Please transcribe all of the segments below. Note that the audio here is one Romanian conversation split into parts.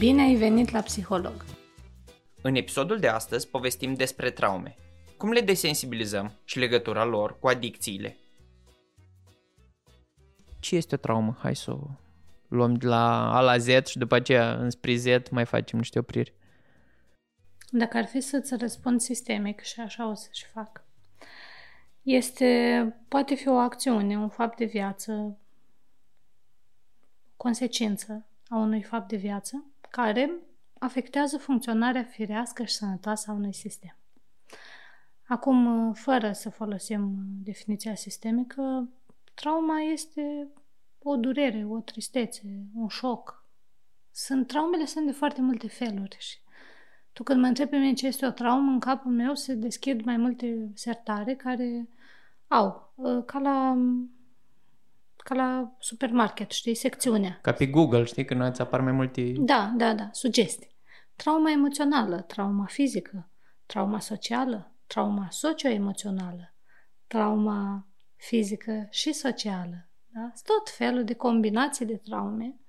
Bine ai venit la psiholog! În episodul de astăzi povestim despre traume. Cum le desensibilizăm și legătura lor cu adicțiile. Ce este o traumă? Hai să o luăm de la A la Z și după aceea înspre Z mai facem niște opriri. Dacă ar fi să-ți răspund sistemic și așa o să-și fac. Este, poate fi o acțiune, un fapt de viață, consecință a unui fapt de viață care afectează funcționarea firească și sănătoasă a unui sistem. Acum, fără să folosim definiția sistemică, trauma este o durere, o tristețe, un șoc. Sunt, traumele sunt de foarte multe feluri și tu când mă întrebi pe mine ce este o traumă, în capul meu se deschid mai multe sertare care au, ă, ca la ca la supermarket, știi, secțiunea. Ca pe Google, știi, când îți apar mai multe... Da, da, da, sugestii. Trauma emoțională, trauma fizică, trauma socială, trauma socio-emoțională, trauma fizică și socială. Da? Tot felul de combinații de traume.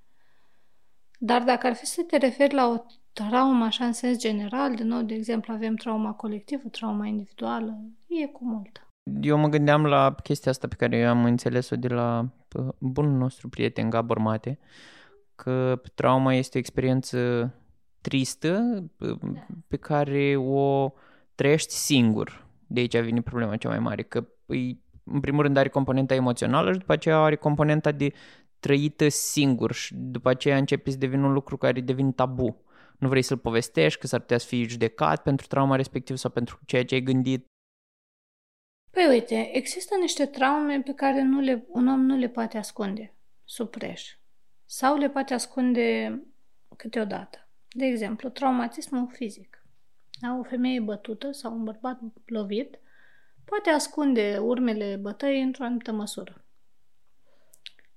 Dar dacă ar fi să te referi la o traumă așa în sens general, de nou, de exemplu, avem trauma colectivă, trauma individuală, e cu multă. Eu mă gândeam la chestia asta pe care eu am înțeles-o de la bunul nostru prieten Gabor Mate, că trauma este o experiență tristă pe care o trăiești singur. De aici vine problema cea mai mare, că îi, în primul rând are componenta emoțională și după aceea are componenta de trăită singur și după aceea începe să devină un lucru care devine tabu. Nu vrei să-l povestești, că s-ar putea să fii judecat pentru trauma respectivă sau pentru ceea ce ai gândit Păi uite, există niște traume pe care nu le, un om nu le poate ascunde sub preș. Sau le poate ascunde câteodată. De exemplu, traumatismul fizic. Da? O femeie bătută sau un bărbat lovit poate ascunde urmele bătăii într-o anumită măsură.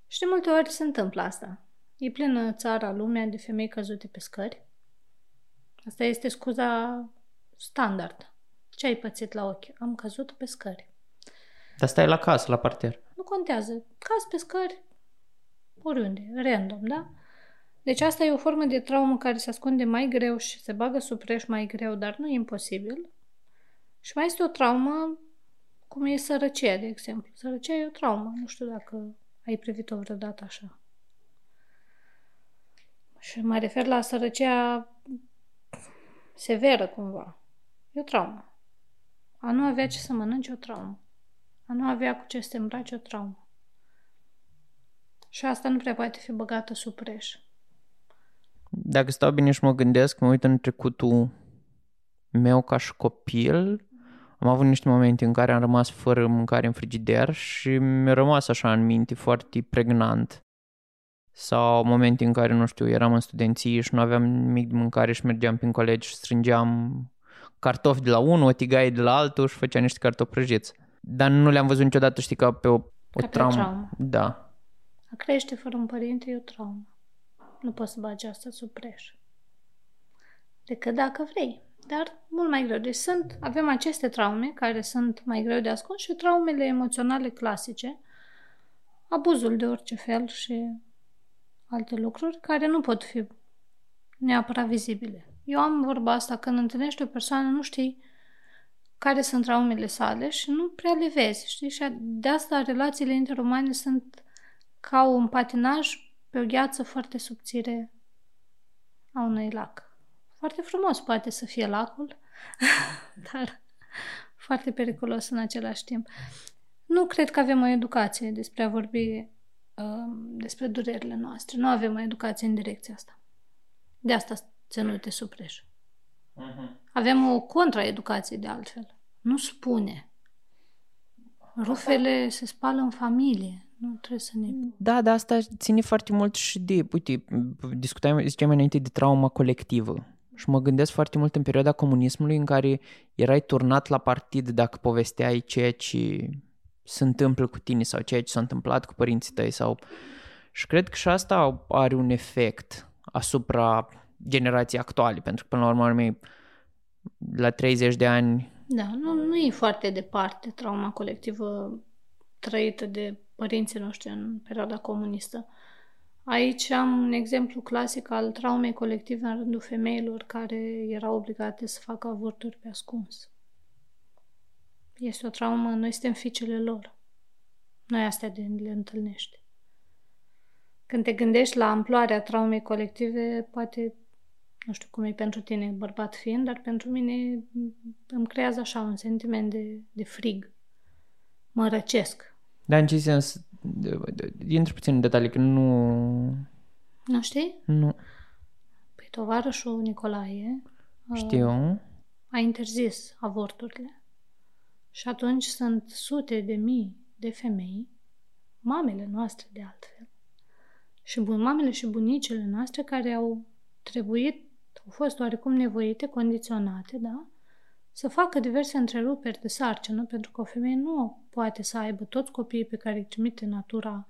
Și de multe ori se întâmplă asta. E plină țara, lumea de femei căzute pe scări. Asta este scuza standard. Ce ai pățit la ochi? Am căzut pe scări. Dar stai la casă, la parter. Nu contează. Caz pe scări, oriunde, random, da? Deci asta e o formă de traumă care se ascunde mai greu și se bagă sub preș mai greu, dar nu e imposibil. Și mai este o traumă, cum e sărăcia, de exemplu. Sărăcia e o traumă. Nu știu dacă ai privit-o vreodată așa. Și mă refer la sărăcia severă, cumva. E o traumă. A nu avea ce să mănânci o traumă. A nu avea cu ce să te îmbraci o traumă. Și asta nu prea poate fi băgată sub preș. Dacă stau bine și mă gândesc, mă uit în trecutul meu ca și copil, am avut niște momente în care am rămas fără mâncare în frigider și mi-a rămas așa în minte foarte pregnant. Sau momente în care, nu știu, eram în studenție și nu aveam nimic de mâncare și mergeam prin colegi și strângeam cartofi de la unul, o tigaie de la altul și făcea niște cartofi prăjiți. Dar nu le-am văzut niciodată, știi, ca pe o, o ca traumă. Pe o traumă. Da. A crește fără un părinte e o traumă. Nu poți să bagi asta sub preș. Decât dacă vrei. Dar mult mai greu. Deci sunt, avem aceste traume care sunt mai greu de ascuns și traumele emoționale clasice, abuzul de orice fel și alte lucruri care nu pot fi neapărat vizibile. Eu am vorba asta, când întâlnești o persoană, nu știi care sunt traumele sale și nu prea le vezi, știi? Și de asta relațiile interumane sunt ca un patinaj pe o gheață foarte subțire a unui lac. Foarte frumos poate să fie lacul, dar foarte periculos în același timp. Nu cred că avem o educație despre a vorbi uh, despre durerile noastre. Nu avem o educație în direcția asta. De asta ținute sub preș. Uh-huh. Avem o contraeducație de altfel. Nu spune. Rufele se spală în familie. Nu trebuie să ne... Da, dar asta ține foarte mult și de... Uite, discutam, ziceam înainte de trauma colectivă. Și mă gândesc foarte mult în perioada comunismului în care erai turnat la partid dacă povesteai ceea ce se întâmplă cu tine sau ceea ce s-a întâmplat cu părinții tăi sau... Și cred că și asta are un efect asupra generației actuale, pentru că până la urmă la 30 de ani... Da, nu, nu e foarte departe trauma colectivă trăită de părinții noștri în perioada comunistă. Aici am un exemplu clasic al traumei colective în rândul femeilor care erau obligate să facă avorturi pe ascuns. Este o traumă, noi suntem fiicele lor. Noi astea de le întâlnești. Când te gândești la amploarea traumei colective, poate, nu știu cum e pentru tine, bărbat fiind, dar pentru mine îmi creează așa un sentiment de, de frig. Mă răcesc. Dar în ce sens? Intru puțin în detalii, că nu... Nu știi? Nu. Păi tovarășul Nicolae Știu. a interzis avorturile. Și atunci sunt sute de mii de femei, mamele noastre de altfel, și bun, mamele și bunicile noastre care au trebuit, au fost oarecum nevoite, condiționate, da? Să facă diverse întreruperi de sarcină, pentru că o femeie nu poate să aibă toți copiii pe care îi trimite natura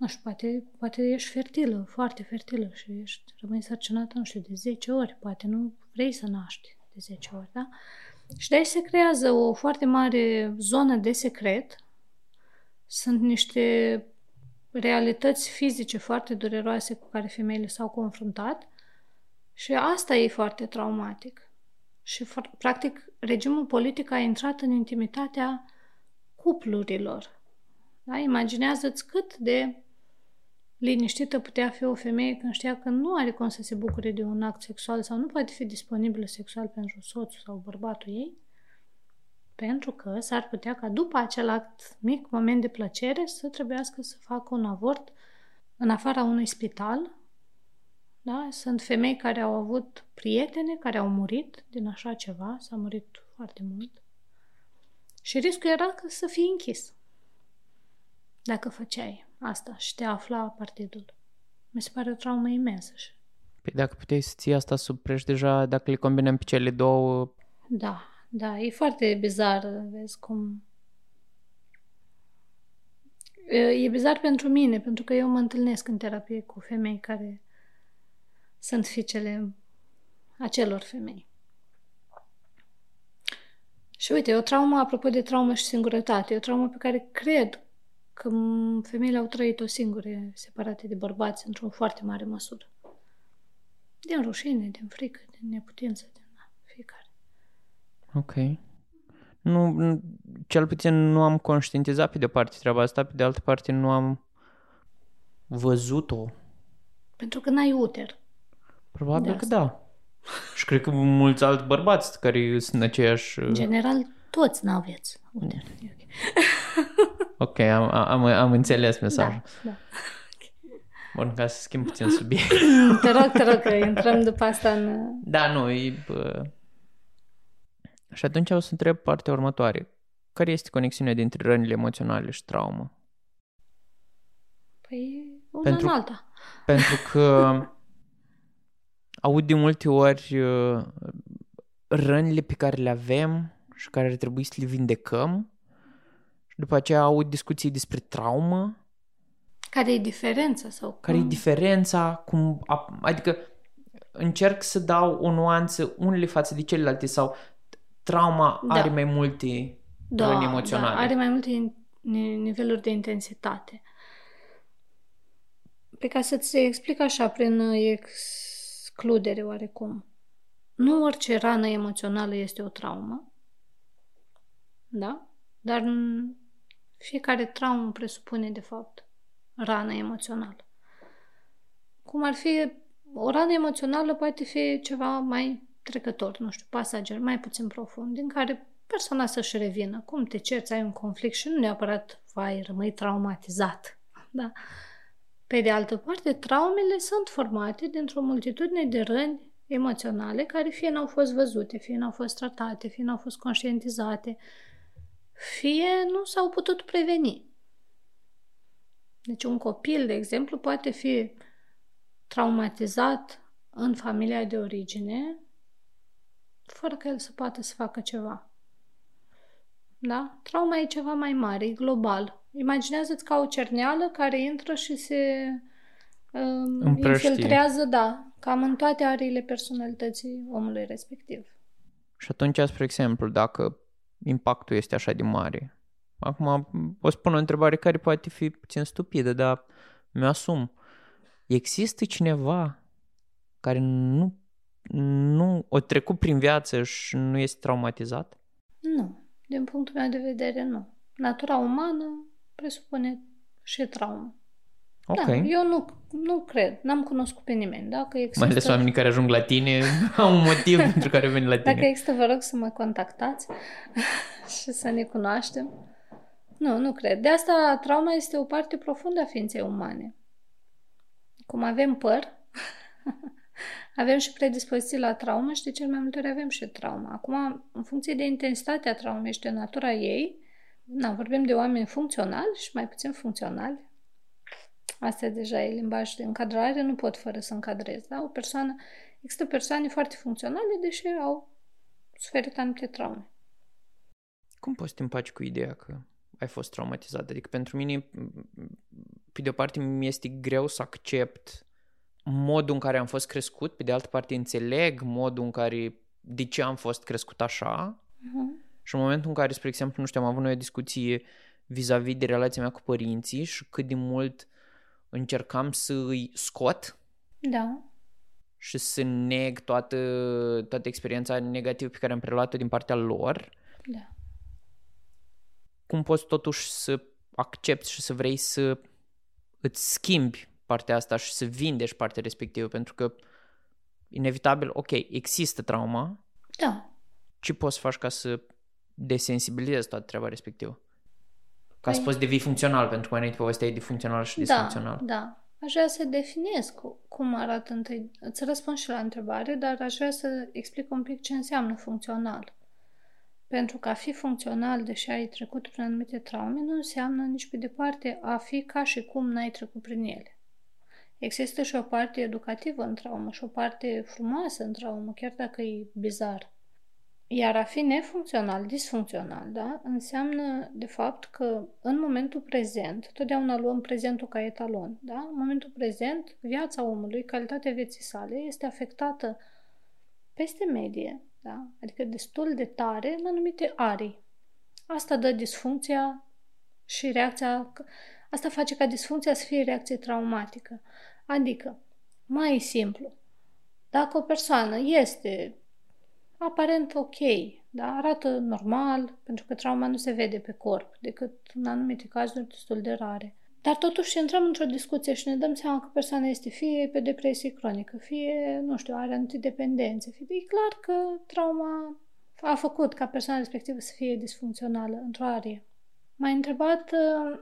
nu știu, poate, poate ești fertilă, foarte fertilă și ești, rămâi sărcinată, nu știu, de 10 ori, poate nu vrei să naști de 10 ori, da? Și de aici se creează o foarte mare zonă de secret. Sunt niște realități fizice foarte dureroase cu care femeile s-au confruntat și asta e foarte traumatic. Și, practic, regimul politic a intrat în intimitatea cuplurilor. Da? Imaginează-ți cât de liniștită putea fi o femeie când știa că nu are cum să se bucure de un act sexual sau nu poate fi disponibilă sexual pentru soțul sau bărbatul ei, pentru că s-ar putea ca după acel act mic, moment de plăcere, să trebuiască să facă un avort în afara unui spital. Da? Sunt femei care au avut prietene care au murit din așa ceva, s-a murit foarte mult. Și riscul era că să fii închis dacă făceai asta și te afla partidul. Mi se pare o traumă imensă. Păi dacă puteai să ții asta sub preș deja, dacă le combinăm pe cele două... Da, da, e foarte bizar, vezi cum... E bizar pentru mine, pentru că eu mă întâlnesc în terapie cu femei care sunt fiicele acelor femei. Și uite, o traumă, apropo de traumă și singurătate, e o traumă pe care cred că femeile au trăit-o singure, separate de bărbați, într-o foarte mare măsură. Din rușine, din frică, din neputință, din da, fiecare. Ok. Nu, cel puțin nu am conștientizat pe de o parte treaba asta, pe de altă parte nu am văzut-o. Pentru că n-ai uter. Probabil că da. Și cred că mulți alți bărbați care sunt aceeași... În general, toți n-aveți uter. Ok, am, am, am înțeles mesajul. Da, da. Bun, ca să schimb puțin subiect. te rog, te rog, că intrăm după asta în... Da, nu, e... Bă... Și atunci o să întreb partea următoare. Care este conexiunea dintre rănile emoționale și traumă? Păi, una pentru, în alta. Pentru că aud de multe ori uh, rănile pe care le avem și care ar trebui să le vindecăm după aceea aud discuții despre traumă. Care e diferența? sau Care e diferența? Cum, adică încerc să dau o nuanță unele față de celelalte sau trauma da. are mai multe da, răni emoționale. Da, are mai multe niveluri de intensitate. Pe ca să-ți explic așa, prin excludere oarecum. Nu orice rană emoțională este o traumă, da? Dar fiecare traumă presupune, de fapt, rană emoțională. Cum ar fi o rană emoțională poate fi ceva mai trecător, nu știu, pasager, mai puțin profund, din care persoana să-și revină. Cum te cerți, ai un conflict și nu neapărat vai, rămâi traumatizat. Da? Pe de altă parte, traumele sunt formate dintr-o multitudine de răni emoționale care fie n-au fost văzute, fie n-au fost tratate, fie n-au fost conștientizate, fie nu s-au putut preveni. Deci un copil, de exemplu, poate fi traumatizat în familia de origine fără că el să poată să facă ceva. Da? Trauma e ceva mai mare, e global. Imaginează-ți ca o cerneală care intră și se um, infiltrează, da, cam în toate ariile personalității omului respectiv. Și atunci, spre exemplu, dacă impactul este așa de mare. Acum o spun o întrebare care poate fi puțin stupidă, dar mi-asum. Există cineva care nu, nu o trecut prin viață și nu este traumatizat? Nu. Din punctul meu de vedere, nu. Natura umană presupune și traumă. Ok. Da, eu nu, nu cred, n-am cunoscut pe nimeni. Dacă există, Mai ales oamenii care ajung la tine au un motiv pentru care vin la tine. Dacă există, vă rog să mă contactați și să ne cunoaștem. Nu, nu cred. De asta trauma este o parte profundă a ființei umane. Cum avem păr, avem și predispoziții la traumă și de cel mai multe ori avem și traumă. Acum, în funcție de intensitatea traumei și de natura ei, na, vorbim de oameni funcționali și mai puțin funcționali. Asta deja e limbaj de încadrare, nu pot fără să încadrez. Da? O persoană, există persoane foarte funcționale, deși au suferit anumite traume. Cum poți să te împaci cu ideea că ai fost traumatizat? Adică pentru mine, pe de o parte, mi este greu să accept modul în care am fost crescut, pe de altă parte înțeleg modul în care, de ce am fost crescut așa Uh-huh. Și în momentul în care, spre exemplu, nu știu, am avut noi o discuție vis-a-vis de relația mea cu părinții și cât de mult încercam să îi scot Da. și să neg toată, toată experiența negativă pe care am preluat-o din partea lor, Da. cum poți totuși să accepti și să vrei să îți schimbi partea asta și să vindești partea respectivă, pentru că inevitabil, ok, există trauma, Da. ce poți să faci ca să desensibilizezi toată treaba respectivă? Ca să Păi- poți devii funcțional, pentru că mai înainte povesteai de funcțional și disfuncțional. Da, da. Aș vrea să definiez cu, cum arată întâi. Îți răspund și la întrebare, dar aș vrea să explic un pic ce înseamnă funcțional. Pentru că a fi funcțional, deși ai trecut prin anumite traume, nu înseamnă nici pe departe a fi ca și cum n-ai trecut prin ele. Există și o parte educativă în traumă și o parte frumoasă în traumă, chiar dacă e bizar. Iar a fi nefuncțional, disfuncțional, da, înseamnă de fapt că în momentul prezent, totdeauna luăm prezentul ca etalon, da? În momentul prezent, viața omului, calitatea vieții sale este afectată peste medie, da? Adică destul de tare în anumite arii. Asta dă disfuncția și reacția, asta face ca disfuncția să fie reacție traumatică. Adică, mai simplu, dacă o persoană este aparent ok, da? arată normal, pentru că trauma nu se vede pe corp, decât în anumite cazuri destul de rare. Dar totuși intrăm într-o discuție și ne dăm seama că persoana este fie pe depresie cronică, fie, nu știu, are antidependențe, fie e clar că trauma a făcut ca persoana respectivă să fie disfuncțională într-o arie. M-ai întrebat uh,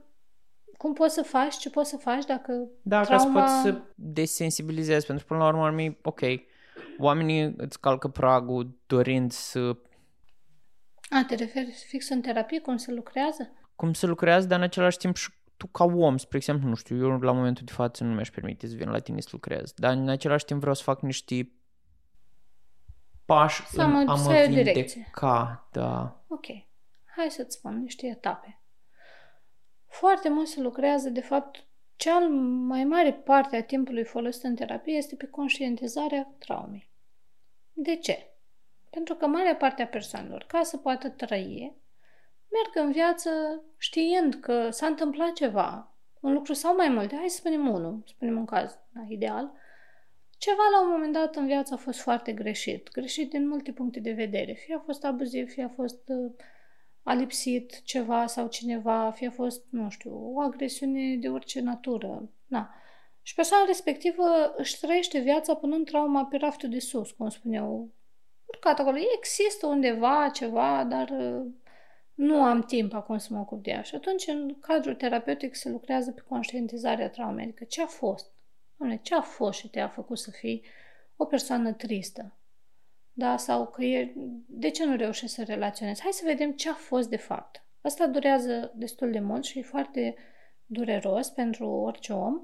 cum poți să faci, ce poți să faci dacă Da, trauma... ca să poți să desensibilizezi, pentru că până la urmă, urmei, ok, oamenii îți calcă pragul dorind să A, te referi fix în terapie, cum se lucrează? cum să lucrează, dar în același timp și tu ca om, spre exemplu, nu știu, eu la momentul de față nu mi-aș permite să vin la tine să lucrez, dar în același timp vreau să fac niște pași Să în mă- a să mă ai o direcție. vindeca, da. Ok, hai să-ți spun niște etape. Foarte mult se lucrează, de fapt, cea mai mare parte a timpului folosit în terapie este pe conștientizarea traumei. De ce? Pentru că marea parte a persoanelor, ca să poată trăi, merg în viață știind că s-a întâmplat ceva, un lucru sau mai multe, hai să spunem unul, spunem un caz da, ideal, ceva la un moment dat în viață a fost foarte greșit, greșit din multe puncte de vedere, fie a fost abuziv, fie a fost uh, a lipsit ceva sau cineva, fie a fost, nu știu, o agresiune de orice natură. Na. Și persoana respectivă își trăiește viața punând trauma pe raftul de sus, cum spuneau. Urcat acolo. Există undeva ceva, dar uh, nu am timp acum să mă ocup de ea. Și atunci, în cadrul terapeutic, se lucrează pe conștientizarea traumei. Adică ce a fost? Doamne, ce a fost și te-a făcut să fii o persoană tristă? Da? Sau că e, de ce nu reușești să relaționezi? Hai să vedem ce a fost de fapt. Asta durează destul de mult și e foarte dureros pentru orice om,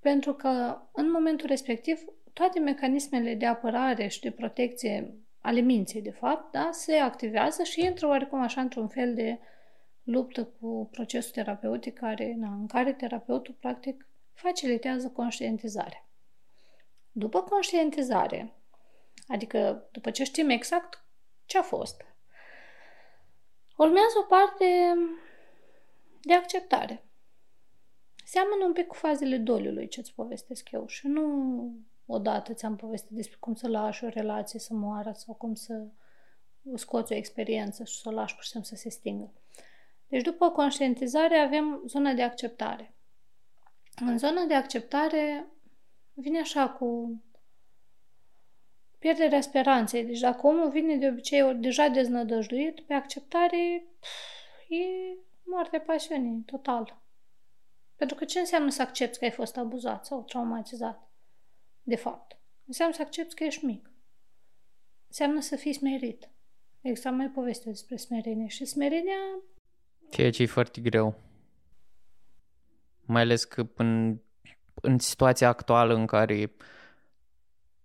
pentru că în momentul respectiv toate mecanismele de apărare și de protecție ale minții, de fapt, da, se activează și intră oarecum așa într-un fel de luptă cu procesul terapeutic care, na, în care terapeutul practic facilitează conștientizarea. După conștientizare, adică după ce știm exact ce a fost, urmează o parte de acceptare. seamănă un pic cu fazele doliului ce-ți povestesc eu și nu odată ți-am povestit despre cum să lași o relație să moară sau cum să scoți o experiență și să o lași pur și simplu să se stingă. Deci după conștientizare avem zona de acceptare. În zona de acceptare vine așa cu pierderea speranței. Deci dacă omul vine de obicei deja deznădăjduit, pe acceptare pf, e moarte pasiunii, total. Pentru că ce înseamnă să accepti că ai fost abuzat sau traumatizat? De fapt. Înseamnă să accepti că ești mic. Înseamnă să fii smerit. Exact mai poveste despre smerenie. Și smerenia... Ceea ce e foarte greu. Mai ales că în, în situația actuală în care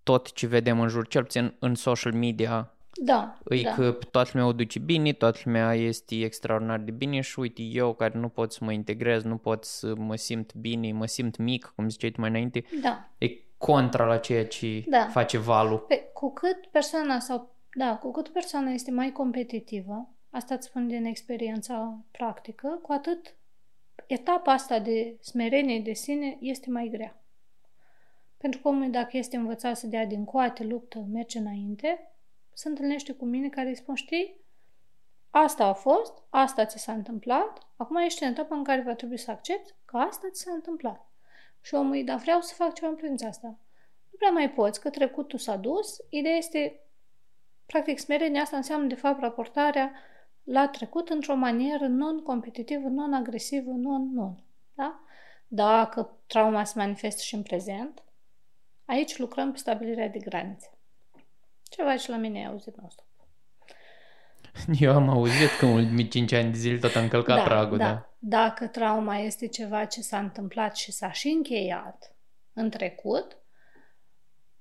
tot ce vedem în jur, cel puțin în social media, Da, e da. că toată lumea o duce bine, toată lumea este extraordinar de bine și uite, eu care nu pot să mă integrez, nu pot să mă simt bine, mă simt mic, cum ziceai tu mai înainte, Da. e contra la ceea ce Da. face valul. Pe, cu cât persoana sau, da, cu cât persoana este mai competitivă, asta îți spun din experiența practică, cu atât etapa asta de smerenie de sine este mai grea. Pentru că omul, dacă este învățat să dea din coate, luptă, merge înainte, se întâlnește cu mine care îi spun, știi, asta a fost, asta ți s-a întâmplat, acum ești în etapa în care va trebui să accepti că asta ți s-a întâmplat. Și omul îi, dar vreau să fac ceva în privința asta. Nu prea mai poți, că trecutul s-a dus. Ideea este, practic, smerenia asta înseamnă, de fapt, raportarea la trecut într-o manieră non-competitivă, non-agresivă, non-non. Da? Dacă trauma se manifestă și în prezent, aici lucrăm pe stabilirea de granițe. Ceva ce la mine ai auzit nostru. Eu am auzit că în ultimii 5 ani de zile tot am călcat pragul, da. Dacă trauma este ceva ce s-a întâmplat și s-a și încheiat în trecut,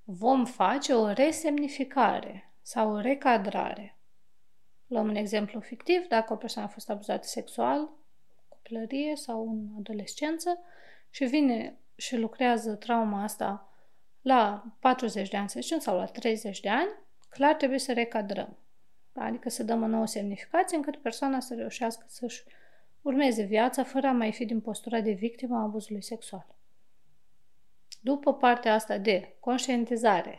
vom face o resemnificare sau o recadrare. Luăm un exemplu fictiv, dacă o persoană a fost abuzată sexual, copilărie sau în adolescență și vine și lucrează trauma asta la 40 de ani, să zicem, sau la 30 de ani, clar trebuie să recadrăm. Adică să dăm o nouă semnificație încât persoana să reușească să-și urmeze viața fără a mai fi din postura de victimă a abuzului sexual. După partea asta de conștientizare,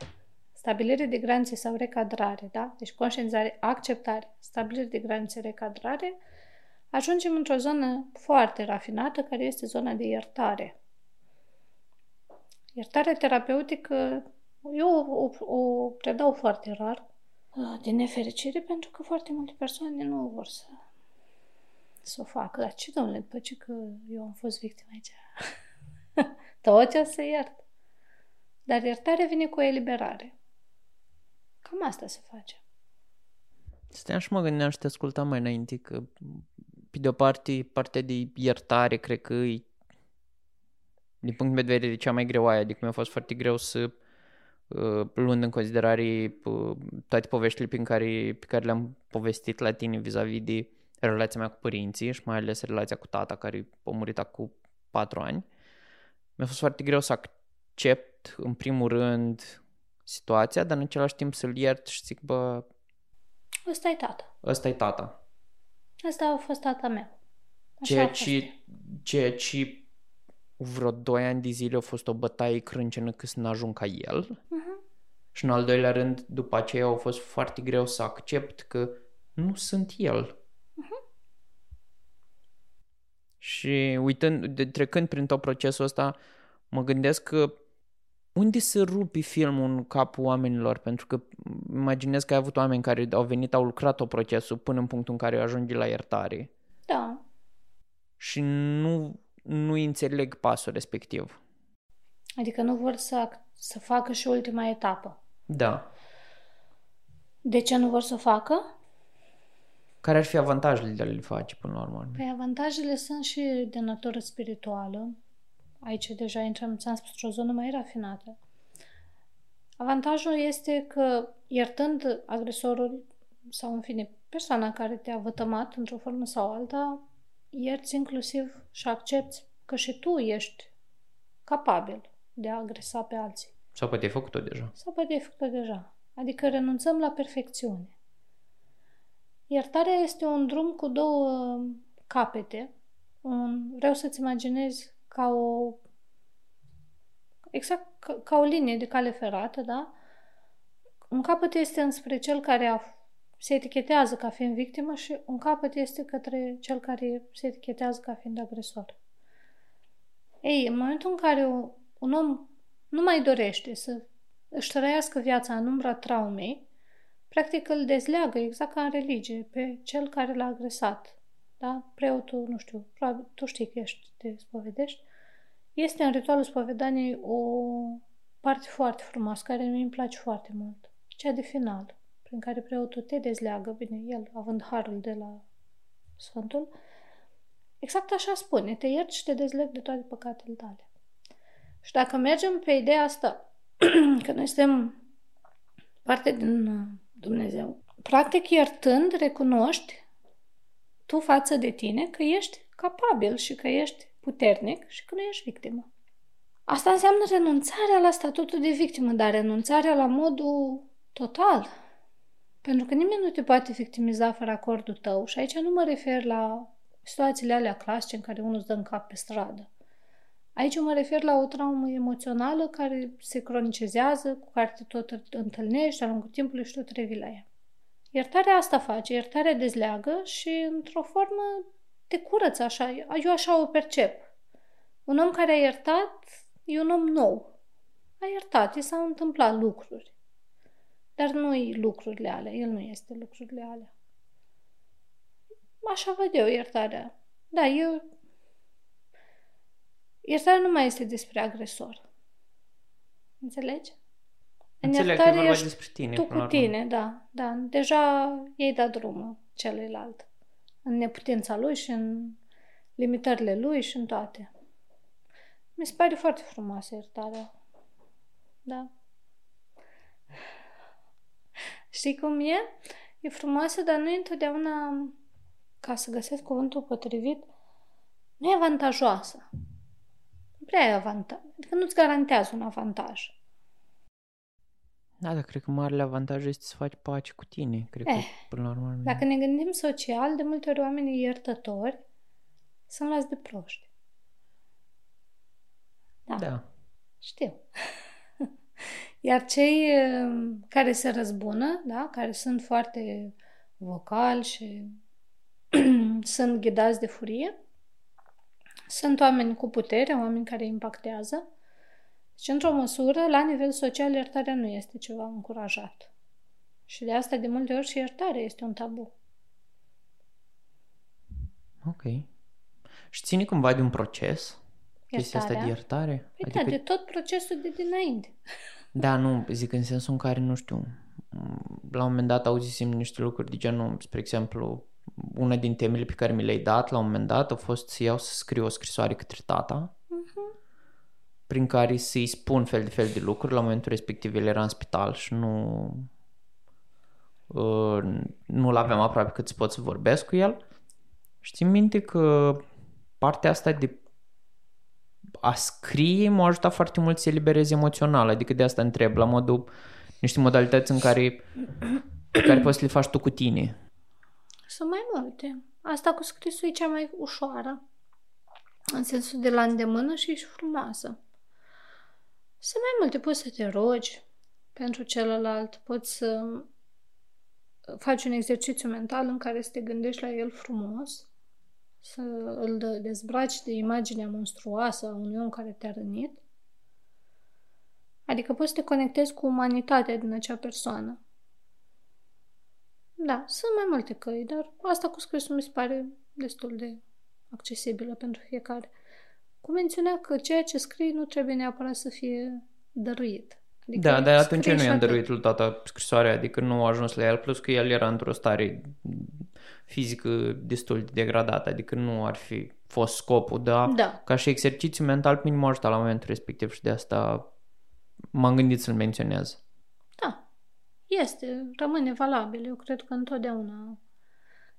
stabilire de granițe sau recadrare, da? Deci conștientizare, acceptare, stabilire de granițe, recadrare, ajungem într-o zonă foarte rafinată, care este zona de iertare. Iertarea terapeutică, eu o, o, o predau foarte rar, din nefericire, pentru că foarte multe persoane nu vor să, să o facă. Dar ce, domnule, după ce că eu am fost victimă aici, tot o să iert. Dar iertarea vine cu eliberare. Cam asta se face. Stăteam și mă gândeam și te ascultam mai înainte că, pe de o parte, partea de iertare, cred că e, din punct de vedere, cea mai greu aia. Adică mi-a fost foarte greu să, uh, luând în considerare uh, toate poveștile pe care, pe care le-am povestit la tine vis-a-vis de relația mea cu părinții și mai ales relația cu tata care a murit acum patru ani. Mi-a fost foarte greu să accept, în primul rând, situația, dar în același timp să-l iert și zic, bă, Ăsta e tata. ăsta e tata. Asta a fost tata meu. Așa Ceea a fost. ce, ceea ce vreo 2 ani de zile a fost o bătaie crâncenă că să n-ajung ca el. Mhm. Și în al doilea rând, după aceea a fost foarte greu să accept că nu sunt el. Și uitând, de, trecând prin tot procesul ăsta, mă gândesc că unde se rupi filmul în capul oamenilor? Pentru că imaginez că ai avut oameni care au venit, au lucrat o procesul până în punctul în care ajunge la iertare Da. și nu, nu înțeleg pasul respectiv. Adică nu vor să, ac- să facă și ultima etapă. Da. De ce nu vor să o facă? Care ar fi avantajele de a le face până la urmă? Păi avantajele sunt și de natură spirituală. Aici deja intrăm, ți-am spus, într-o zonă mai rafinată. Avantajul este că iertând agresorul sau, în fine, persoana care te-a vătămat într-o formă sau alta, ierți inclusiv și accepti că și tu ești capabil de a agresa pe alții. Sau poate ai făcut-o deja. Sau poate ai făcut deja. Adică renunțăm la perfecțiune. Iertarea este un drum cu două capete. Un, vreau să-ți imaginezi ca o exact ca, ca o linie de cale ferată, da? Un capăt este înspre cel care a, se etichetează ca fiind victimă și un capăt este către cel care se etichetează ca fiind agresor. Ei, în momentul în care un om nu mai dorește să își trăiască viața în umbra traumei, practic îl dezleagă, exact ca în religie, pe cel care l-a agresat. Da? Preotul, nu știu, probabil, tu știi că ești, te spovedești, este în ritualul spovedaniei o parte foarte frumoasă, care mi îmi place foarte mult. Cea de final, prin care preotul te dezleagă, bine, el având harul de la Sfântul, exact așa spune, te iert și te dezleg de toate păcatele tale. Și dacă mergem pe ideea asta, că noi suntem parte din uh, Dumnezeu, practic iertând, recunoști tu față de tine că ești capabil și că ești puternic și că nu ești victimă. Asta înseamnă renunțarea la statutul de victimă, dar renunțarea la modul total. Pentru că nimeni nu te poate victimiza fără acordul tău și aici nu mă refer la situațiile alea clasice în care unul îți dă în cap pe stradă. Aici mă refer la o traumă emoțională care se cronicezează, cu care te tot întâlnești de-a lungul timpului și tot revii la ea. Iertarea asta face, iertarea dezleagă și, într-o formă, te curăță așa. Eu așa o percep. Un om care a iertat e un om nou. A iertat, i s-au întâmplat lucruri. Dar nu-i lucrurile alea, el nu este lucrurile alea. Așa văd eu iertarea. Da, eu... Iertarea nu mai este despre agresor. Înțelegi? În Înțeleg iertare că e vorba despre tine. Tu cu tine, da, da. Deja ei dat drumul celuilalt. În neputința lui și în limitările lui și în toate. Mi se pare foarte frumoasă iertarea. Da. Știi cum e? E frumoasă, dar nu e întotdeauna, ca să găsesc cuvântul potrivit, nu e avantajoasă. Nu prea e avantaj. Adică nu-ți garantează un avantaj. Da, dar cred că marele avantaj este să faci pace cu tine. Cred eh, că, până la urmă... Dacă ne gândim social, de multe ori oamenii iertători sunt luați de proști. Da. da. Știu. Iar cei um, care se răzbună, da, care sunt foarte vocali și sunt ghidați de furie, sunt oameni cu putere, oameni care impactează. Și într-o măsură, la nivel social, iertarea nu este ceva încurajat. Și de asta, de multe ori, și iertarea este un tabu. Ok. Și ține cumva de un proces? Chestia asta de iertare? Păi da, adică... da, de tot procesul de dinainte. Da, nu, zic în sensul în care, nu știu, la un moment dat auzisem niște lucruri de genul, spre exemplu, una din temele pe care mi le-ai dat la un moment dat a fost să iau să scriu o scrisoare către tata, uh-huh. prin care să-i spun fel de fel de lucruri. La momentul respectiv el era în spital și nu uh, nu-l aveam aproape cât să pot să vorbesc cu el. Și țin minte că partea asta de a scrie m-a ajutat foarte mult să eliberez emoțional, adică de asta întreb, la modul, niște modalități în care, care poți să le faci tu cu tine. Sunt mai multe. Asta cu scrisul e cea mai ușoară, în sensul de la îndemână și ești frumoasă. Sunt mai multe, poți să te rogi pentru celălalt, poți să faci un exercițiu mental în care să te gândești la el frumos, să îl dezbraci de imaginea monstruoasă a unui om care te-a rănit. Adică poți să te conectezi cu umanitatea din acea persoană. Da, sunt mai multe căi, dar asta cu scrisul mi se pare destul de accesibilă pentru fiecare. Cu mențiunea că ceea ce scrii nu trebuie neapărat să fie dăruit. Adică da, dar atunci nu i-am dăruit lui tata scrisoarea, adică nu a ajuns la el, plus că el era într-o stare fizică destul de degradată, adică nu ar fi fost scopul, da? da. Ca și exercițiu mental, pe mine m-a ajutat la momentul respectiv și de asta m-am gândit să-l menționez. Da, este, rămâne valabil. Eu cred că întotdeauna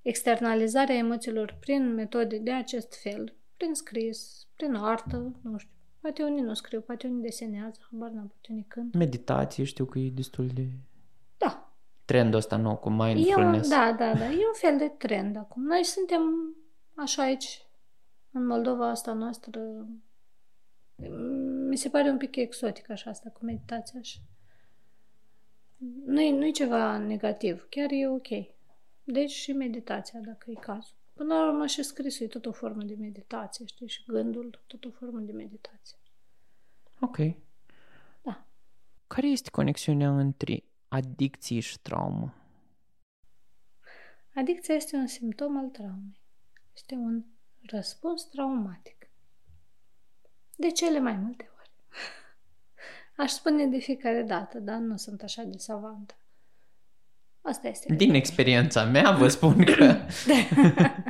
externalizarea emoțiilor prin metode de acest fel, prin scris, prin artă, nu știu, Poate unii nu scriu, poate unii desenează, habar n-am, poate unii cânt. Meditație, știu că e destul de... Da. Trendul ăsta nou cu mindfulness. E un, da, da, da. E un fel de trend acum. Noi suntem așa aici, în Moldova asta noastră, Mi se pare un pic exotic așa asta cu meditația și nu-i, nu-i ceva negativ, chiar e ok. Deci și meditația, dacă e cazul. Până la urmă și scrisul e tot o formă de meditație, știi, și gândul tot o formă de meditație. Ok. Da. Care este conexiunea între adicție și traumă? Adicția este un simptom al traumei. Este un răspuns traumatic. De cele mai multe ori. Aș spune de fiecare dată, dar nu sunt așa de savantă. Asta este. Din experiența mea vă spun că...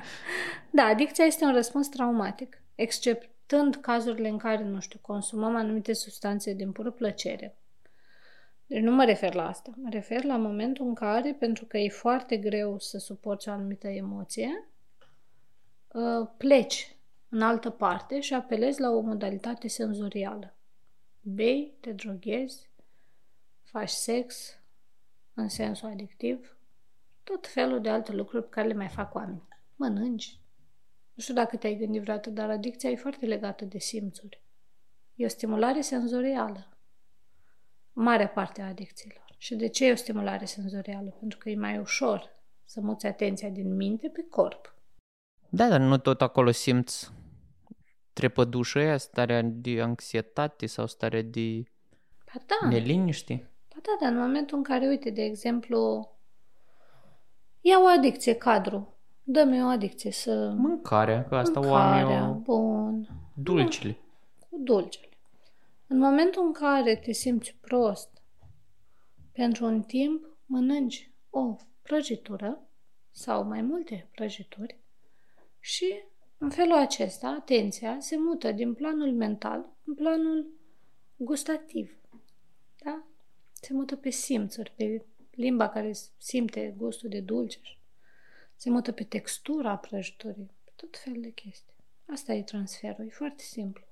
da, adicția este un răspuns traumatic, exceptând cazurile în care, nu știu, consumăm anumite substanțe din pură plăcere. Deci nu mă refer la asta. Mă refer la momentul în care, pentru că e foarte greu să suporți o anumită emoție, uh, pleci în altă parte și apelezi la o modalitate senzorială. Bei, te droghezi, faci sex, în sensul adictiv, tot felul de alte lucruri pe care le mai fac oameni. Mănânci. Nu știu dacă te-ai gândit vreodată, dar adicția e foarte legată de simțuri. E o stimulare senzorială. Marea parte a adicțiilor. Și de ce e o stimulare senzorială? Pentru că e mai ușor să muți atenția din minte pe corp. Da, dar nu tot acolo simți trepădușă aia, starea de anxietate sau starea de ba da. neliniște? Ba da, dar în momentul în care, uite, de exemplu, iau o adicție, cadru, dă-mi o adicție să... Mâncarea, că asta Mâncarea, oamenii o... bun. Dulcile. Cu dulcele. În momentul în care te simți prost, pentru un timp mănânci o prăjitură sau mai multe prăjituri și în felul acesta atenția se mută din planul mental în planul gustativ. Da? Se mută pe simțuri, pe limba care simte gustul de dulce. Se mută pe textura prăjiturii, pe tot felul de chestii. Asta e transferul, e foarte simplu.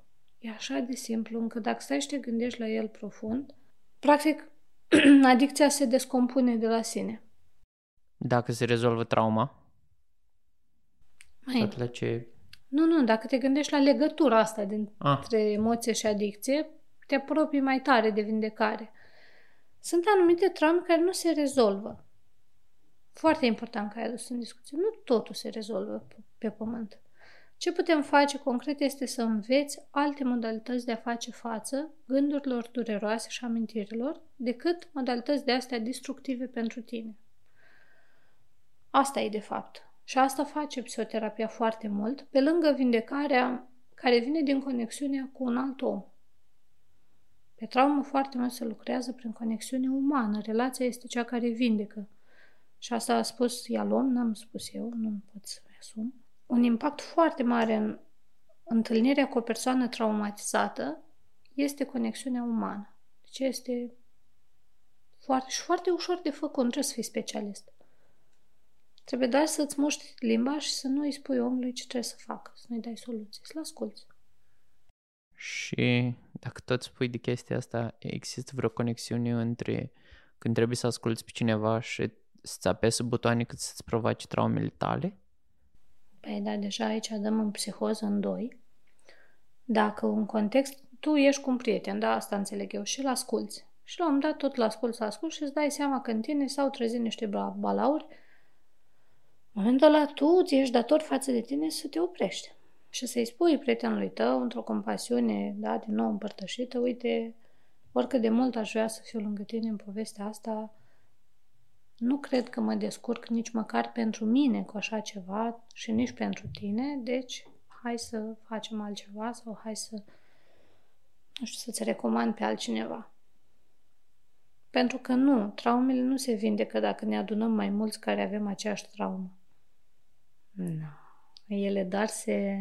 E așa de simplu încât dacă stai și te gândești la el profund, practic adicția se descompune de la sine. Dacă se rezolvă trauma? Mai, Tot la ce... nu, nu, dacă te gândești la legătura asta Ah. dintre emoție și adicție, te apropii mai tare de vindecare. Sunt anumite traume care nu se rezolvă. Foarte important că ai adus în discuție. Nu totul se rezolvă pe- pe pământ. Ce putem face concret este să înveți alte modalități de a face față gândurilor dureroase și amintirilor decât modalități de astea destructive pentru tine. Asta e de fapt. Și asta face psihoterapia foarte mult, pe lângă vindecarea care vine din conexiunea cu un alt om. Pe traumă foarte mult se lucrează prin conexiune umană. Relația este cea care vindecă. Și asta a spus Ialom, n-am spus eu, nu pot să-mi asum. Un impact foarte mare în întâlnirea cu o persoană traumatizată este conexiunea umană. Deci este foarte, și foarte ușor de făcut, nu trebuie să fii specialist. Trebuie doar să-ți muști limba și să nu îi spui omului ce trebuie să facă, să nu-i dai soluții, să-l asculți. Și dacă tot spui de chestia asta, există vreo conexiune între când trebuie să asculți pe cineva și să-ți apese butoane cât să-ți provoace traumele tale? Păi da, deja aici dăm în psihoză în doi. Dacă un context, tu ești cu un prieten, da, asta înțeleg eu, și îl asculți. Și la un moment dat tot l-asculți, asculți și îți dai seama că în tine s-au trezit niște ba- balauri. În momentul ăla tu ți ești dator față de tine să te oprești și să-i spui prietenului tău, într-o compasiune, da, din nou împărtășită, uite, oricât de mult aș vrea să fiu lângă tine în povestea asta, nu cred că mă descurc nici măcar pentru mine cu așa ceva și nici pentru tine, deci hai să facem altceva sau hai să, nu știu, să-ți recomand pe altcineva. Pentru că nu, traumele nu se vindecă dacă ne adunăm mai mulți care avem aceeași traumă. Nu. Ele doar se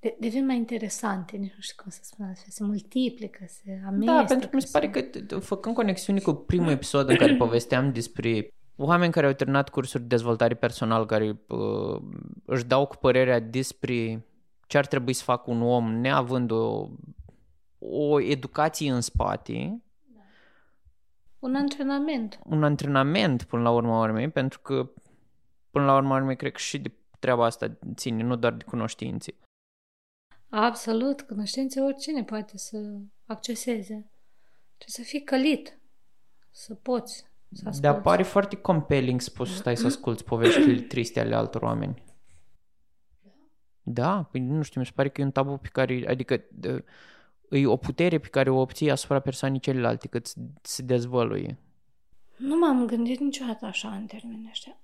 de, devin mai interesante, nici nu știu cum să spun asta, se multiplică, se amestecă. Da, pentru că mi se pare se- că, făcând conexiuni cu primul episod în care povesteam despre oameni care au terminat cursuri de dezvoltare personal, care uh, își dau cu părerea despre ce ar trebui să facă un om neavând o, o educație în spate, Un antrenament. un antrenament până la urma urmei, pentru că până la urma urmei cred că și de treaba asta ține, nu doar de cunoștințe. Absolut, cunoștințe oricine poate să acceseze. Trebuie să fii călit, să poți să asculti. Dar pare foarte compelling să poți să stai să asculti poveștile triste ale altor oameni. Da, păi nu știu, mi se pare că e un tabu pe care, adică de, e o putere pe care o obții asupra persoanei celelalte, cât se dezvăluie. Nu m-am gândit niciodată așa în termeni ăștia.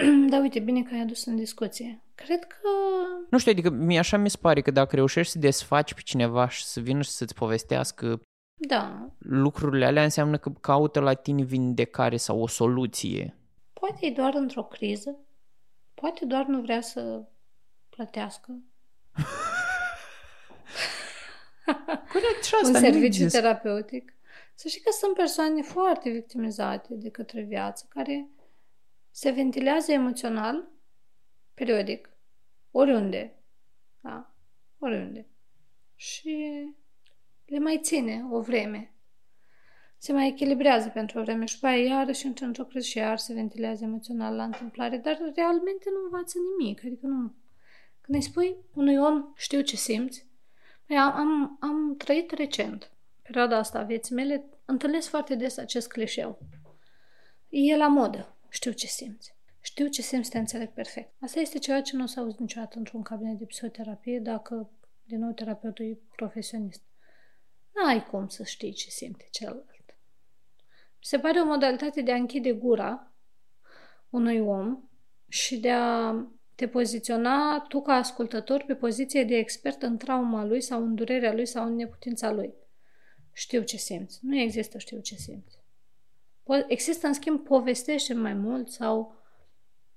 Dar uite, bine că ai adus în discuție. Cred că... Nu știu, adică mie așa mi se pare că dacă reușești să desfaci pe cineva și să vină și să-ți povestească Da, lucrurile alea, înseamnă că caută la tine vindecare sau o soluție. poate e doar într-o criză, poate doar nu vrea să plătească Corect, și un asta nu serviciu există. terapeutic. Să știi că sunt persoane foarte victimizate de către viață, care se ventilează emoțional, periodic, oriunde. Da? Oriunde. Și le mai ține o vreme. Se mai echilibrează pentru o vreme și după aia iarăși intră într-o criză și iar se ventilează emoțional la întâmplare, dar realmente nu învață nimic. Adică nu... Când îi spui unui om, știu ce simți, Păi am, am, am trăit recent, perioada asta a vieții mele, întâlnesc foarte des acest clișeu. E la modă. Știu ce simți. Știu ce simți, te înțeleg perfect. Asta este ceva ce nu o să auzi niciodată într-un cabinet de psihoterapie dacă, din nou, terapeutul e profesionist. N-ai cum să știi ce simte celălalt. Mi se pare o modalitate de a închide gura unui om și de a te poziționa tu ca ascultător pe poziție de expert în trauma lui sau în durerea lui sau în neputința lui. Știu ce simți. Nu există știu ce simți. Po- există, în schimb, povestește mai mult sau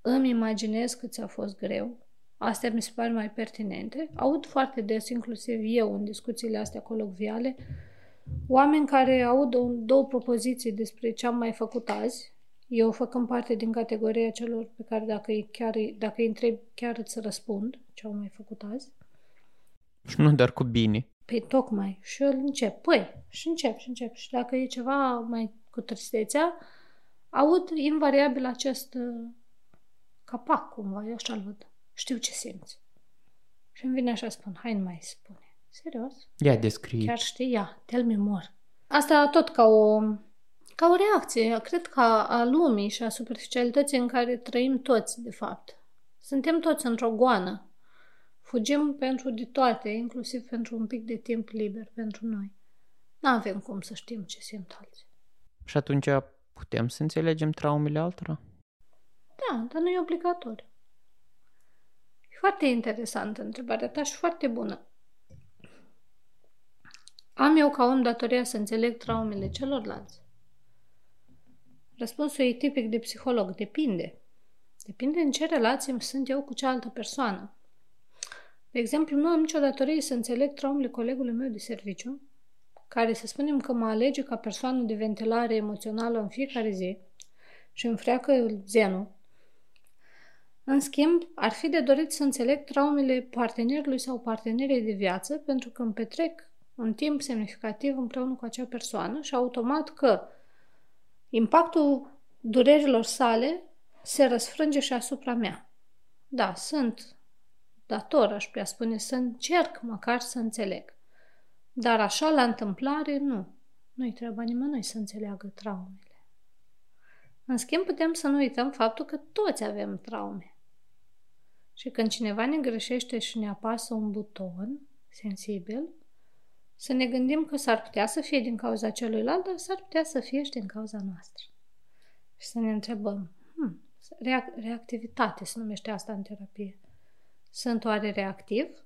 îmi imaginez că ți-a fost greu. Astea mi se pare mai pertinente. Aud foarte des, inclusiv eu, în discuțiile astea colocviale, oameni care aud o- două propoziții despre ce am mai făcut azi, eu făcând parte din categoria celor pe care dacă îi, chiar, dacă îi întreb, chiar îți răspund ce au mai făcut azi. Și nu doar cu bine. Păi tocmai. Și eu încep. Păi, și încep, și încep. Și dacă e ceva mai cu tristețea, aud invariabil acest uh, capac, cumva, eu așa-l văd. Știu ce simți. Și îmi vine așa, spun, hai nu mai spune. Serios? Ia descrie. Chiar știi? Ia, tell me more. Asta tot ca o, ca o reacție, cred că a, a lumii și a superficialității în care trăim toți, de fapt. Suntem toți într-o goană. Fugim pentru de toate, inclusiv pentru un pic de timp liber pentru noi. Nu avem cum să știm ce simt alții. Și atunci putem să înțelegem traumele altora? Da, dar nu e obligatoriu. E foarte interesantă întrebarea ta și foarte bună. Am eu ca om datoria să înțeleg traumele celorlalți? Răspunsul e tipic de psiholog. Depinde. Depinde în ce relație sunt eu cu cealaltă persoană. De exemplu, nu am nicio datorie să înțeleg traumele colegului meu de serviciu, care să spunem că mă alege ca persoană de ventilare emoțională în fiecare zi și îmi freacă zenul. În schimb, ar fi de dorit să înțeleg traumele partenerului sau partenerei de viață pentru că îmi petrec un timp semnificativ împreună cu acea persoană și automat că impactul durerilor sale se răsfrânge și asupra mea. Da, sunt dator, aș putea spune, să încerc măcar să înțeleg. Dar așa, la întâmplare, nu. Nu-i treaba nimănui să înțeleagă traumele. În schimb, putem să nu uităm faptul că toți avem traume. Și când cineva ne greșește și ne apasă un buton sensibil, să ne gândim că s-ar putea să fie din cauza celuilalt, dar s-ar putea să fie și din cauza noastră. Și să ne întrebăm, hmm, reac- reactivitate se numește asta în terapie. Sunt oare reactiv?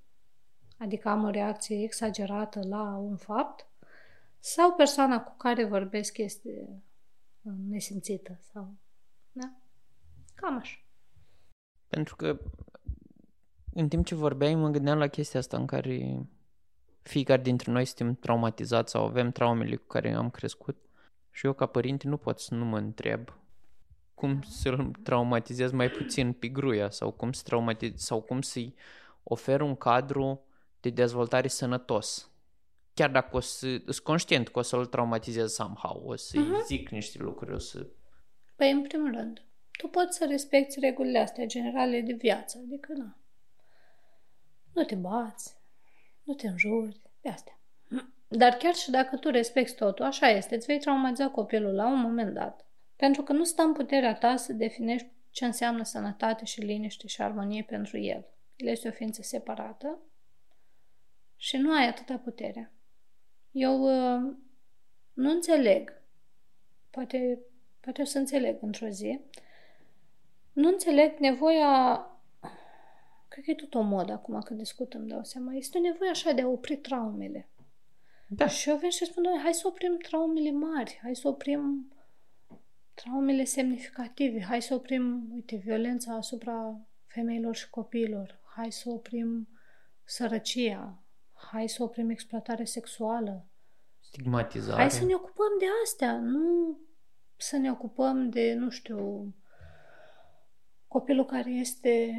Adică am o reacție exagerată la un fapt? Sau persoana cu care vorbesc este nesimțită? Sau... Da? Cam așa. Pentru că în timp ce vorbeai mă gândeam la chestia asta în care fiecare dintre noi suntem traumatizați sau avem traumele cu care am crescut și eu ca părinte nu pot să nu mă întreb cum să-l traumatizez mai puțin pe gruia sau cum să traumatizez, sau cum să-i ofer un cadru de dezvoltare sănătos. Chiar dacă o să, sunt conștient că o să-l traumatizez somehow, o să-i Mhm. zic niște lucruri, o să... Păi, în primul rând, tu poți să respecti regulile astea generale de viață, adică nu. Nu te bați, nu te înjuri, de astea. Dar chiar și dacă tu respecti totul, așa este, îți vei traumatiza copilul la un moment dat. Pentru că nu stă în puterea ta să definești ce înseamnă sănătate și liniște și armonie pentru el. El este o ființă separată și nu ai atâta putere. Eu uh, nu înțeleg, poate, poate o să înțeleg într-o zi, nu înțeleg nevoia, cred că e tot o modă acum când discutăm, dau seama, este o nevoie așa de a opri traumele. Da. Și eu vin și spun, hai să oprim traumele mari, hai să oprim traumele semnificative, hai să oprim, uite, violența asupra femeilor și copiilor, hai să oprim sărăcia, hai să oprim exploatarea sexuală. Stigmatizare. Hai să ne ocupăm de astea, nu să ne ocupăm de, nu știu, copilul care este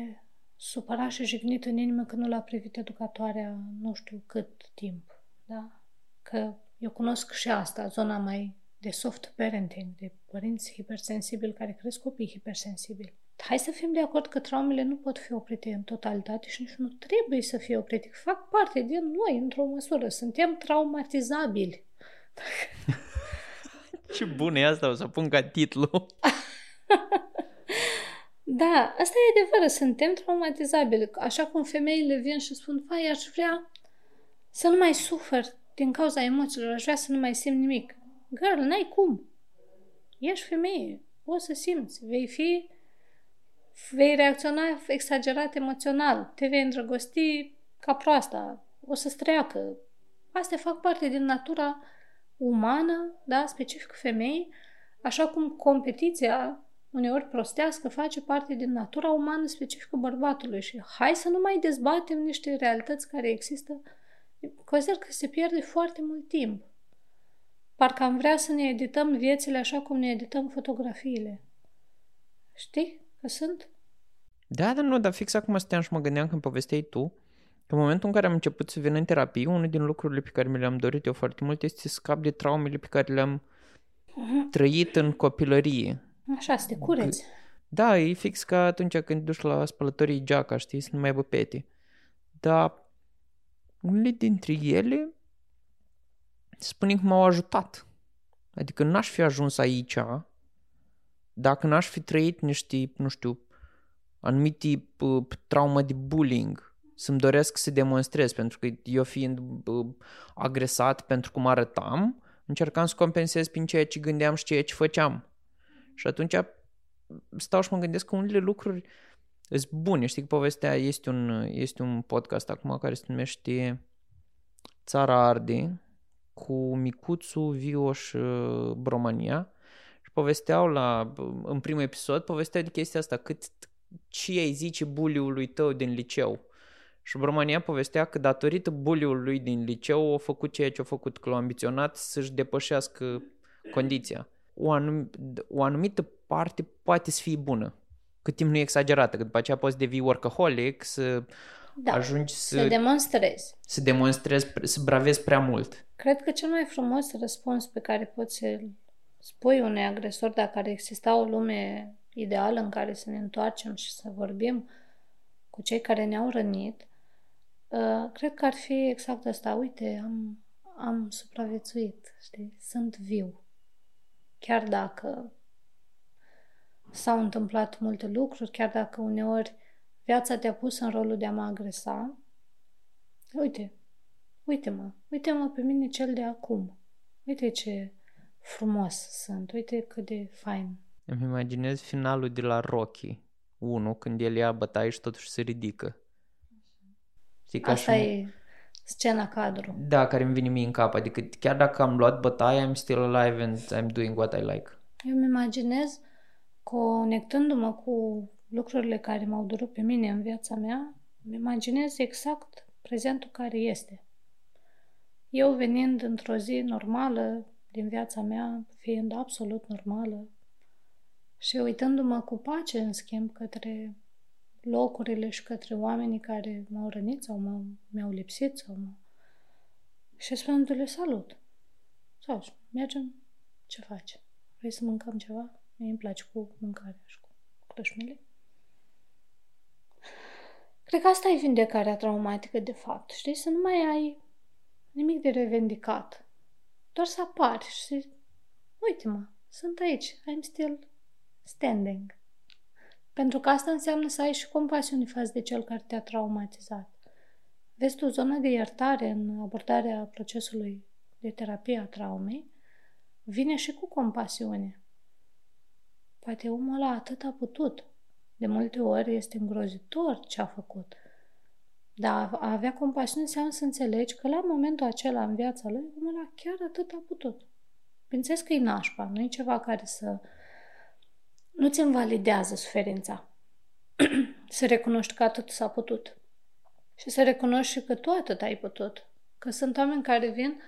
supărat și jignit în inimă că nu l-a privit educatoarea nu știu cât timp. Da? Că eu cunosc și asta, zona mai de soft parenting, de părinți hipersensibili care cresc copii hipersensibili. Hai să fim de acord că traumele nu pot fi oprite în totalitate și nici nu trebuie să fie oprite. Fac parte din noi, într-o măsură. Suntem traumatizabili. Ce bun e asta, o să pun ca titlu. da, asta e adevărat, suntem traumatizabili. Așa cum femeile vin și spun, vai, aș vrea să nu mai sufăr din cauza emoțiilor, aș vrea să nu mai simt nimic. Girl, n-ai cum. Ești femeie, o să simți, vei fi, vei reacționa exagerat emoțional, te vei îndrăgosti ca proasta, o să-ți treacă. Astea fac parte din natura umană, da, specific femei, așa cum competiția uneori prostească face parte din natura umană specifică bărbatului și hai să nu mai dezbatem niște realități care există. Consider că se pierde foarte mult timp. Parcă am vrea să ne edităm viețile așa cum ne edităm fotografiile. Știi că sunt? Da, dar nu, dar fix acum stăteam și mă gândeam când povesteai tu, că în momentul în care am început să vin în terapie, unul din lucrurile pe care mi le-am dorit eu foarte mult este să scap de traumele pe care le-am uh-huh. trăit în copilărie. Așa, să te cureți. Da, e fix ca atunci când duci la spălătorii geaca, știi, să nu mai băpete. Dar unele dintre ele spune că m-au ajutat. Adică n-aș fi ajuns aici dacă n-aș fi trăit niște, nu știu, anumite uh, traumă de bullying să-mi doresc să demonstrez, pentru că eu fiind uh, agresat pentru cum arătam, încercam să compensez prin ceea ce gândeam și ceea ce făceam. Și atunci stau și mă gândesc că unele lucruri sunt bune. Știi că povestea este un, este un podcast acum care se numește Țara Arde cu Micuțu, Vioș, uh, Bromania și povesteau la, în primul episod, povesteau de chestia asta, cât, ce ai zice buliului tău din liceu. Și Bromania povestea că datorită buliului din liceu a făcut ceea ce a făcut, că l-a ambiționat să-și depășească condiția. O, anum- o anumită parte poate să fie bună, cât timp nu e exagerată, că după aceea poți devii workaholic, să da, ajungi să... Să demonstrezi. Să demonstrezi, să bravezi prea mult. Cred că cel mai frumos răspuns pe care poți să-l spui unui agresor dacă ar exista o lume ideală în care să ne întoarcem și să vorbim cu cei care ne-au rănit, uh, cred că ar fi exact asta. Uite, am, am supraviețuit, știi? Sunt viu. Chiar dacă s-au întâmplat multe lucruri, chiar dacă uneori viața te-a pus în rolul de a mă agresa, uite, uite-mă, uite-mă pe mine cel de acum. Uite ce frumos sunt, uite cât de fain. Îmi imaginez finalul de la Rocky 1, când el ia bătaie și totuși se ridică. Știi, ca Asta și... e scena cadru. Da, care îmi vine mie în cap. Adică chiar dacă am luat bătaia, I'm still alive and I'm doing what I like. Eu îmi imaginez conectându-mă cu lucrurile care m-au durut pe mine în viața mea, îmi imaginez exact prezentul care este. Eu venind într-o zi normală din viața mea, fiind absolut normală, și uitându-mă cu pace, în schimb, către locurile și către oamenii care m-au rănit sau m-au, mi-au lipsit sau mă... și spunându-le salut. Sau mergem, ce faci? Vrei să mâncăm ceva? Mie îmi place cu mâncarea și cu crășmile. Cred că asta e vindecarea traumatică, de fapt. Știi? Să nu mai ai nimic de revendicat. Doar să apari și să uite-mă, sunt aici, I'm still standing. Pentru că asta înseamnă să ai și compasiune față de cel care te-a traumatizat. Vezi tu, zona de iertare în abordarea procesului de terapie a traumei vine și cu compasiune. Poate omul ăla atât a putut. De multe ori este îngrozitor ce a făcut. Dar a avea compasiune înseamnă să înțelegi că la momentul acela în viața lui, omul ăla chiar atât a putut. Bineînțeles că e nașpa, nu e ceva care să... Nu-ți invalidează suferința. să recunoști că atât s-a putut. Și să recunoști și că tu atât ai putut. Că sunt oameni care vin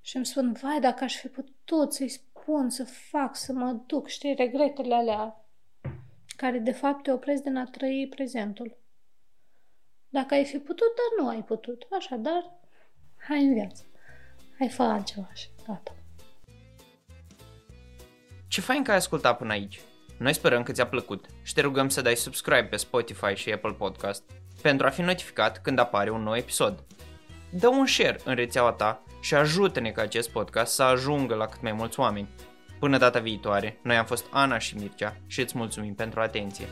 și îmi spun, vai, dacă aș fi putut să-i spun, să fac, să mă duc, știi, regretele alea care de fapt te opresc din a trăi prezentul. Dacă ai fi putut, dar nu ai putut. Așadar, hai în viață. Hai fă altceva și gata. Ce fain că ai ascultat până aici. Noi sperăm că ți-a plăcut și te rugăm să dai subscribe pe Spotify și Apple Podcast pentru a fi notificat când apare un nou episod. Dă un share în rețeaua ta și ajută-ne ca acest podcast să ajungă la cât mai mulți oameni. Până data viitoare, noi am fost Ana și Mircea și îți mulțumim pentru atenție.